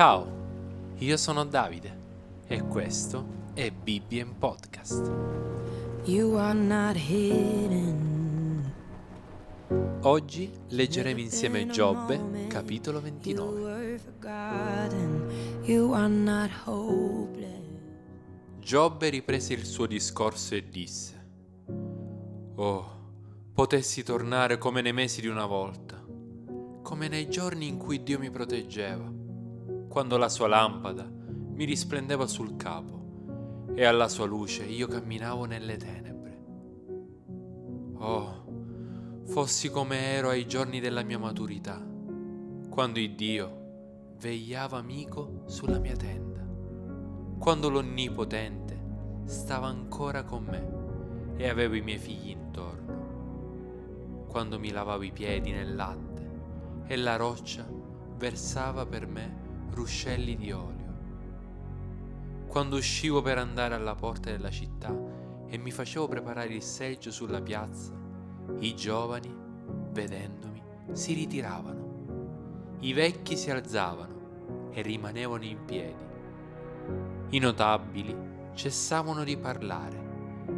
Ciao, io sono Davide e questo è Bibbien Podcast. You are not hidden. Oggi leggeremo insieme Giobbe, capitolo 29. You were forgotten. You are not hopeless. Giobbe riprese il suo discorso e disse: Oh, potessi tornare come nei mesi di una volta, come nei giorni in cui Dio mi proteggeva, quando la sua lampada mi risplendeva sul capo e alla sua luce io camminavo nelle tenebre. Oh, fossi come ero ai giorni della mia maturità, quando il Dio vegliava amico sulla mia tenda quando l'Onnipotente stava ancora con me e avevo i miei figli intorno, quando mi lavavo i piedi nel latte e la roccia versava per me ruscelli di olio, quando uscivo per andare alla porta della città e mi facevo preparare il seggio sulla piazza, i giovani, vedendomi, si ritiravano, i vecchi si alzavano e rimanevano in piedi i notabili cessavano di parlare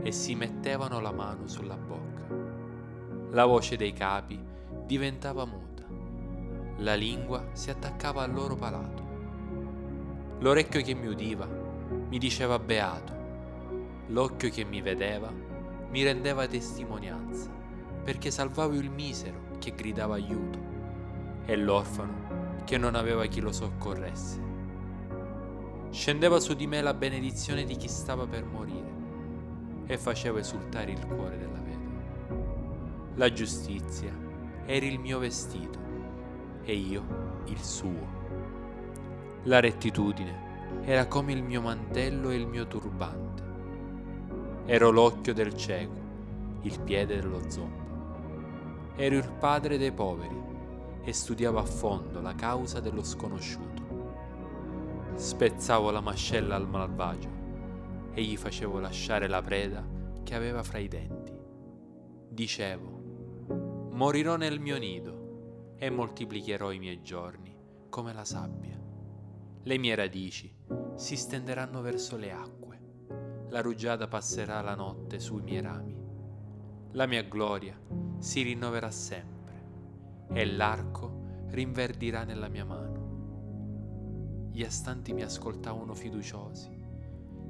e si mettevano la mano sulla bocca. La voce dei capi diventava muta. La lingua si attaccava al loro palato. L'orecchio che mi udiva mi diceva beato. L'occhio che mi vedeva mi rendeva testimonianza, perché salvavo il misero che gridava aiuto e l'orfano che non aveva chi lo soccorresse scendeva su di me la benedizione di chi stava per morire e faceva esultare il cuore della vedova. La giustizia era il mio vestito e io il suo. La rettitudine era come il mio mantello e il mio turbante. Ero l'occhio del cieco, il piede dello zombo. Ero il padre dei poveri e studiavo a fondo la causa dello sconosciuto Spezzavo la mascella al malvagio e gli facevo lasciare la preda che aveva fra i denti. Dicevo, morirò nel mio nido e moltiplicherò i miei giorni come la sabbia. Le mie radici si stenderanno verso le acque, la rugiada passerà la notte sui miei rami. La mia gloria si rinnoverà sempre e l'arco rinverdirà nella mia mano gli astanti mi ascoltavano fiduciosi,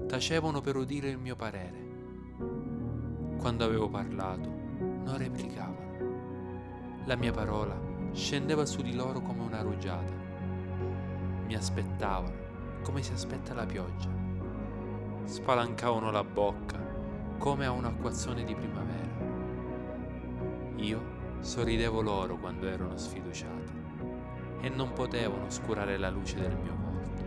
tacevano per udire il mio parere. Quando avevo parlato, non replicavano. La mia parola scendeva su di loro come una rugiada. Mi aspettavano come si aspetta la pioggia. Spalancavano la bocca come a un acquazzone di primavera. Io sorridevo loro quando erano sfiduciati e non potevano oscurare la luce del mio volto.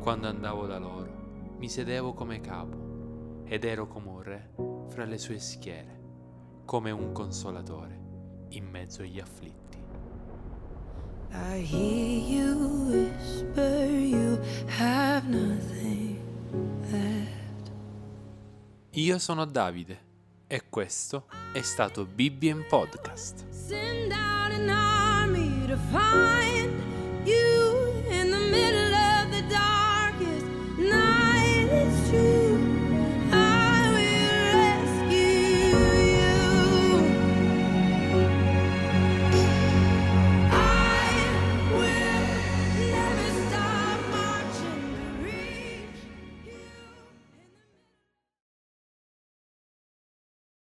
Quando andavo da loro, mi sedevo come capo ed ero come un re fra le sue schiere, come un consolatore in mezzo agli afflitti. I hear you whisper you have nothing left. Io sono Davide e questo è stato Bibbia Podcast. Send out an army to find